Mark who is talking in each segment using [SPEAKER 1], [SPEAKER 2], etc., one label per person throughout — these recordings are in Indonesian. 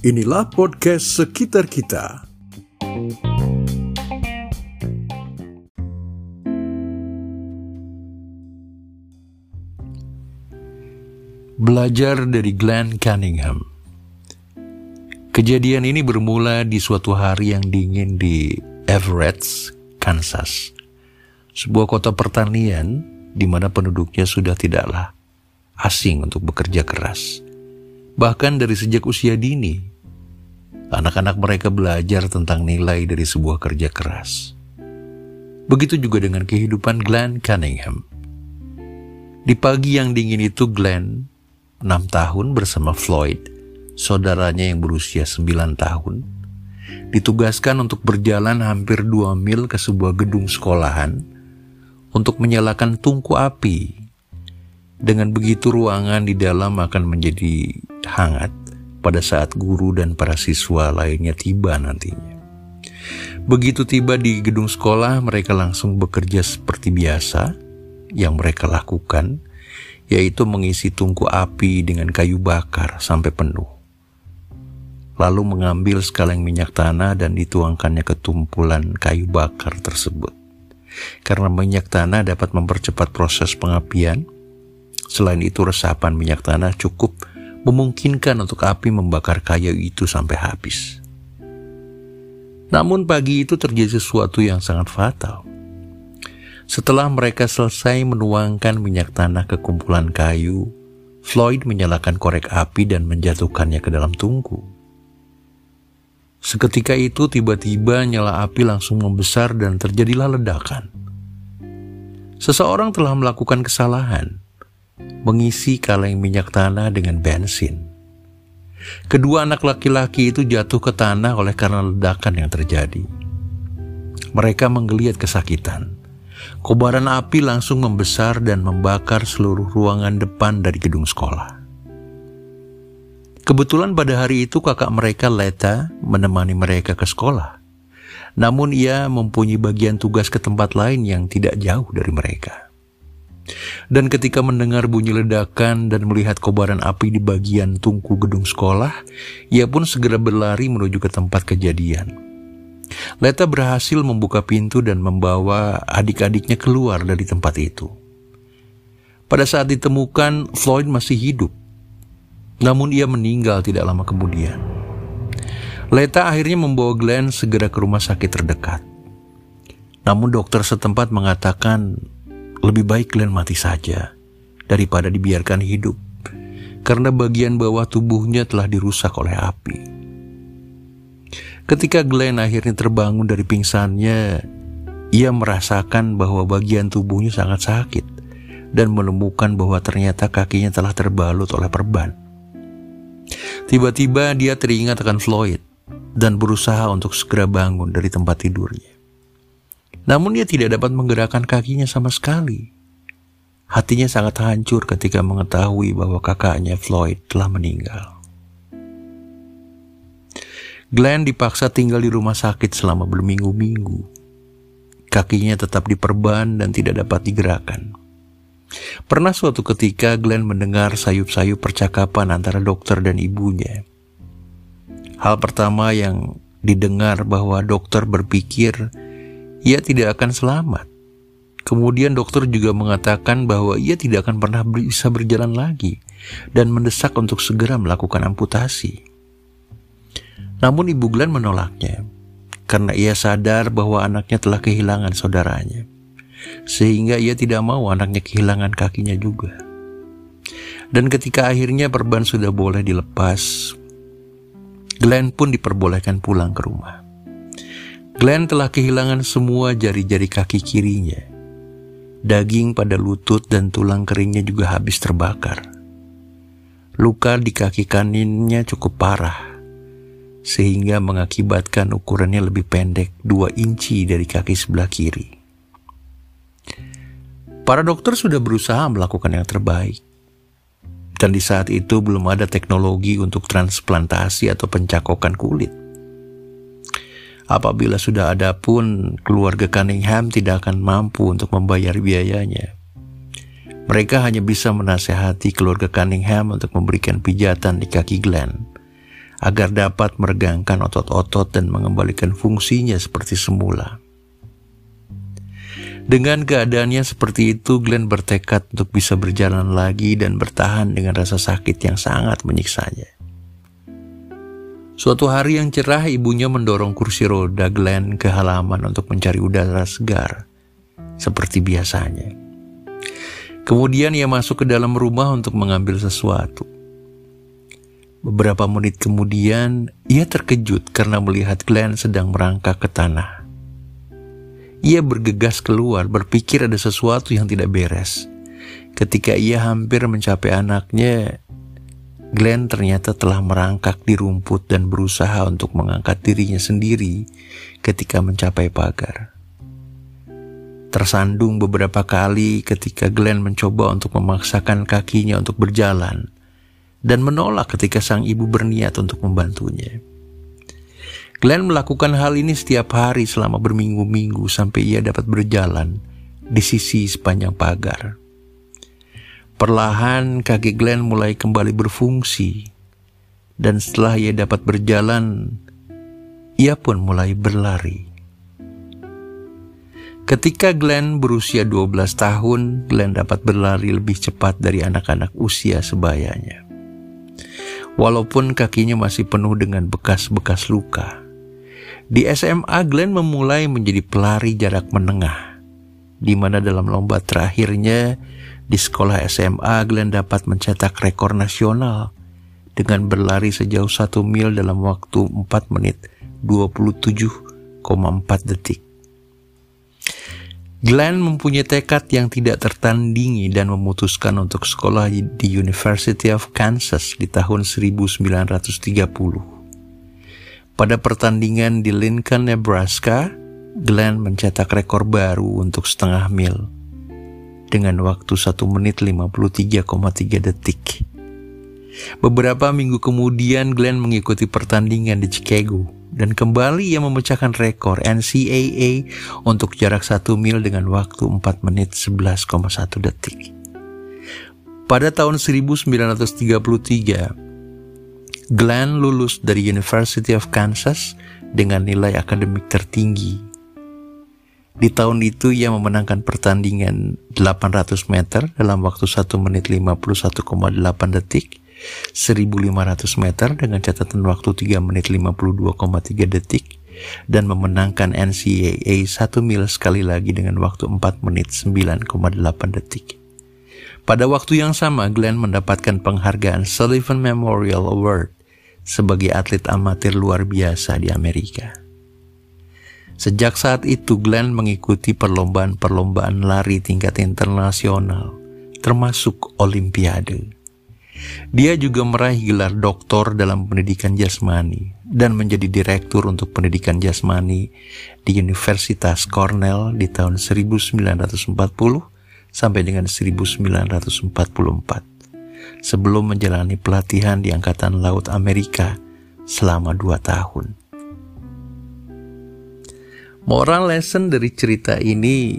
[SPEAKER 1] Inilah podcast sekitar kita. Belajar dari Glenn Cunningham. Kejadian ini bermula di suatu hari yang dingin di Everett, Kansas. Sebuah kota pertanian di mana penduduknya sudah tidaklah asing untuk bekerja keras. Bahkan dari sejak usia dini, anak-anak mereka belajar tentang nilai dari sebuah kerja keras. Begitu juga dengan kehidupan Glenn Cunningham. Di pagi yang dingin itu Glenn 6 tahun bersama Floyd, saudaranya yang berusia 9 tahun, ditugaskan untuk berjalan hampir 2 mil ke sebuah gedung sekolahan untuk menyalakan tungku api. Dengan begitu ruangan di dalam akan menjadi hangat pada saat guru dan para siswa lainnya tiba nantinya. Begitu tiba di gedung sekolah, mereka langsung bekerja seperti biasa yang mereka lakukan yaitu mengisi tungku api dengan kayu bakar sampai penuh. Lalu mengambil sekaleng minyak tanah dan dituangkannya ke tumpulan kayu bakar tersebut. Karena minyak tanah dapat mempercepat proses pengapian, selain itu resapan minyak tanah cukup memungkinkan untuk api membakar kayu itu sampai habis. Namun pagi itu terjadi sesuatu yang sangat fatal. Setelah mereka selesai menuangkan minyak tanah ke kumpulan kayu, Floyd menyalakan korek api dan menjatuhkannya ke dalam tungku. Seketika itu tiba-tiba nyala api langsung membesar dan terjadilah ledakan. Seseorang telah melakukan kesalahan, mengisi kaleng minyak tanah dengan bensin. Kedua anak laki-laki itu jatuh ke tanah oleh karena ledakan yang terjadi. Mereka menggeliat kesakitan. Kobaran api langsung membesar dan membakar seluruh ruangan depan dari gedung sekolah. Kebetulan pada hari itu kakak mereka Leta menemani mereka ke sekolah. Namun ia mempunyai bagian tugas ke tempat lain yang tidak jauh dari mereka. Dan ketika mendengar bunyi ledakan dan melihat kobaran api di bagian tungku gedung sekolah, ia pun segera berlari menuju ke tempat kejadian. Leta berhasil membuka pintu dan membawa adik-adiknya keluar dari tempat itu. Pada saat ditemukan, Floyd masih hidup. Namun ia meninggal tidak lama kemudian. Leta akhirnya membawa Glenn segera ke rumah sakit terdekat. Namun dokter setempat mengatakan lebih baik Glenn mati saja daripada dibiarkan hidup karena bagian bawah tubuhnya telah dirusak oleh api. Ketika Glenn akhirnya terbangun dari pingsannya, ia merasakan bahwa bagian tubuhnya sangat sakit dan menemukan bahwa ternyata kakinya telah terbalut oleh perban. Tiba-tiba dia teringat akan Floyd dan berusaha untuk segera bangun dari tempat tidurnya. Namun dia tidak dapat menggerakkan kakinya sama sekali. Hatinya sangat hancur ketika mengetahui bahwa kakaknya Floyd telah meninggal. Glenn dipaksa tinggal di rumah sakit selama berminggu-minggu. Kakinya tetap diperban dan tidak dapat digerakkan. Pernah suatu ketika Glenn mendengar sayup-sayup percakapan antara dokter dan ibunya. Hal pertama yang didengar bahwa dokter berpikir ia tidak akan selamat. Kemudian dokter juga mengatakan bahwa ia tidak akan pernah bisa berjalan lagi dan mendesak untuk segera melakukan amputasi. Namun Ibu Glenn menolaknya karena ia sadar bahwa anaknya telah kehilangan saudaranya. Sehingga ia tidak mau anaknya kehilangan kakinya juga. Dan ketika akhirnya perban sudah boleh dilepas, Glenn pun diperbolehkan pulang ke rumah. Glenn telah kehilangan semua jari-jari kaki kirinya. Daging pada lutut dan tulang keringnya juga habis terbakar. Luka di kaki kaninnya cukup parah sehingga mengakibatkan ukurannya lebih pendek 2 inci dari kaki sebelah kiri. Para dokter sudah berusaha melakukan yang terbaik. Dan di saat itu belum ada teknologi untuk transplantasi atau pencakokan kulit. Apabila sudah ada pun, keluarga Cunningham tidak akan mampu untuk membayar biayanya. Mereka hanya bisa menasehati keluarga Cunningham untuk memberikan pijatan di kaki Glenn agar dapat meregangkan otot-otot dan mengembalikan fungsinya seperti semula. Dengan keadaannya seperti itu, Glenn bertekad untuk bisa berjalan lagi dan bertahan dengan rasa sakit yang sangat menyiksanya. Suatu hari yang cerah, ibunya mendorong kursi roda Glenn ke halaman untuk mencari udara segar, seperti biasanya. Kemudian ia masuk ke dalam rumah untuk mengambil sesuatu. Beberapa menit kemudian, ia terkejut karena melihat Glenn sedang merangkak ke tanah. Ia bergegas keluar, berpikir ada sesuatu yang tidak beres. Ketika ia hampir mencapai anaknya, Glenn ternyata telah merangkak di rumput dan berusaha untuk mengangkat dirinya sendiri ketika mencapai pagar tersandung beberapa kali ketika Glenn mencoba untuk memaksakan kakinya untuk berjalan dan menolak ketika sang ibu berniat untuk membantunya. Glenn melakukan hal ini setiap hari selama berminggu-minggu sampai ia dapat berjalan di sisi sepanjang pagar. Perlahan kaki Glenn mulai kembali berfungsi dan setelah ia dapat berjalan, ia pun mulai berlari. Ketika Glenn berusia 12 tahun, Glenn dapat berlari lebih cepat dari anak-anak usia sebayanya. Walaupun kakinya masih penuh dengan bekas-bekas luka. Di SMA, Glenn memulai menjadi pelari jarak menengah, di mana dalam lomba terakhirnya di sekolah SMA, Glenn dapat mencetak rekor nasional dengan berlari sejauh satu mil dalam waktu 4 menit 27,4 detik. Glenn mempunyai tekad yang tidak tertandingi dan memutuskan untuk sekolah di University of Kansas di tahun 1930. Pada pertandingan di Lincoln, Nebraska, Glenn mencetak rekor baru untuk setengah mil dengan waktu 1 menit 53,3 detik. Beberapa minggu kemudian Glenn mengikuti pertandingan di Chicago dan kembali ia memecahkan rekor NCAA untuk jarak 1 mil dengan waktu 4 menit 11,1 detik. Pada tahun 1933, Glenn lulus dari University of Kansas dengan nilai akademik tertinggi. Di tahun itu ia memenangkan pertandingan 800 meter dalam waktu 1 menit 51,8 detik 1500 meter dengan catatan waktu 3 menit 52,3 detik dan memenangkan NCAA 1 mil sekali lagi dengan waktu 4 menit 9,8 detik. Pada waktu yang sama, Glenn mendapatkan penghargaan Sullivan Memorial Award sebagai atlet amatir luar biasa di Amerika. Sejak saat itu, Glenn mengikuti perlombaan-perlombaan lari tingkat internasional, termasuk Olimpiade. Dia juga meraih gelar doktor dalam pendidikan jasmani dan menjadi direktur untuk pendidikan jasmani di Universitas Cornell di tahun 1940 sampai dengan 1944 sebelum menjalani pelatihan di Angkatan Laut Amerika selama dua tahun. Moral lesson dari cerita ini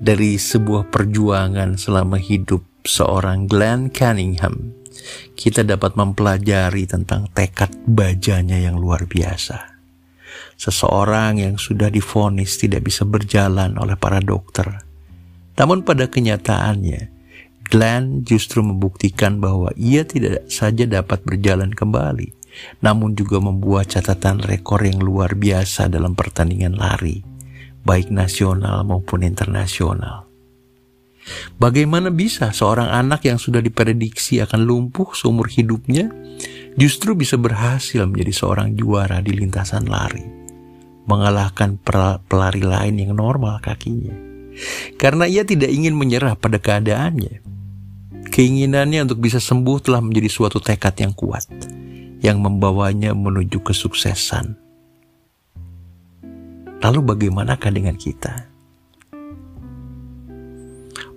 [SPEAKER 1] dari sebuah perjuangan selama hidup seorang Glenn Cunningham, kita dapat mempelajari tentang tekad bajanya yang luar biasa. Seseorang yang sudah difonis tidak bisa berjalan oleh para dokter. Namun pada kenyataannya, Glenn justru membuktikan bahwa ia tidak saja dapat berjalan kembali, namun juga membuat catatan rekor yang luar biasa dalam pertandingan lari, baik nasional maupun internasional. Bagaimana bisa seorang anak yang sudah diprediksi akan lumpuh seumur hidupnya justru bisa berhasil menjadi seorang juara di lintasan lari, mengalahkan pelari lain yang normal kakinya. Karena ia tidak ingin menyerah pada keadaannya. Keinginannya untuk bisa sembuh telah menjadi suatu tekad yang kuat, yang membawanya menuju kesuksesan. Lalu bagaimanakah dengan kita?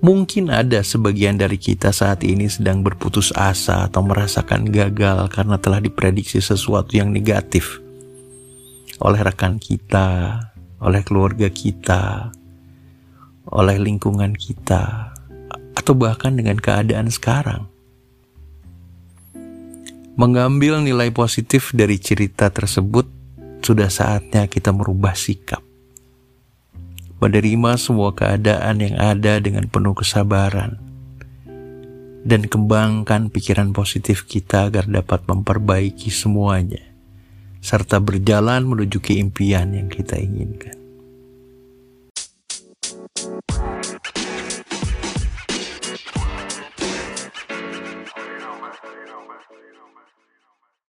[SPEAKER 1] Mungkin ada sebagian dari kita saat ini sedang berputus asa atau merasakan gagal karena telah diprediksi sesuatu yang negatif oleh rekan kita, oleh keluarga kita, oleh lingkungan kita, atau bahkan dengan keadaan sekarang. Mengambil nilai positif dari cerita tersebut, sudah saatnya kita merubah sikap. Menerima semua keadaan yang ada dengan penuh kesabaran, dan kembangkan pikiran positif kita agar dapat memperbaiki semuanya, serta berjalan menuju keimpian yang kita inginkan.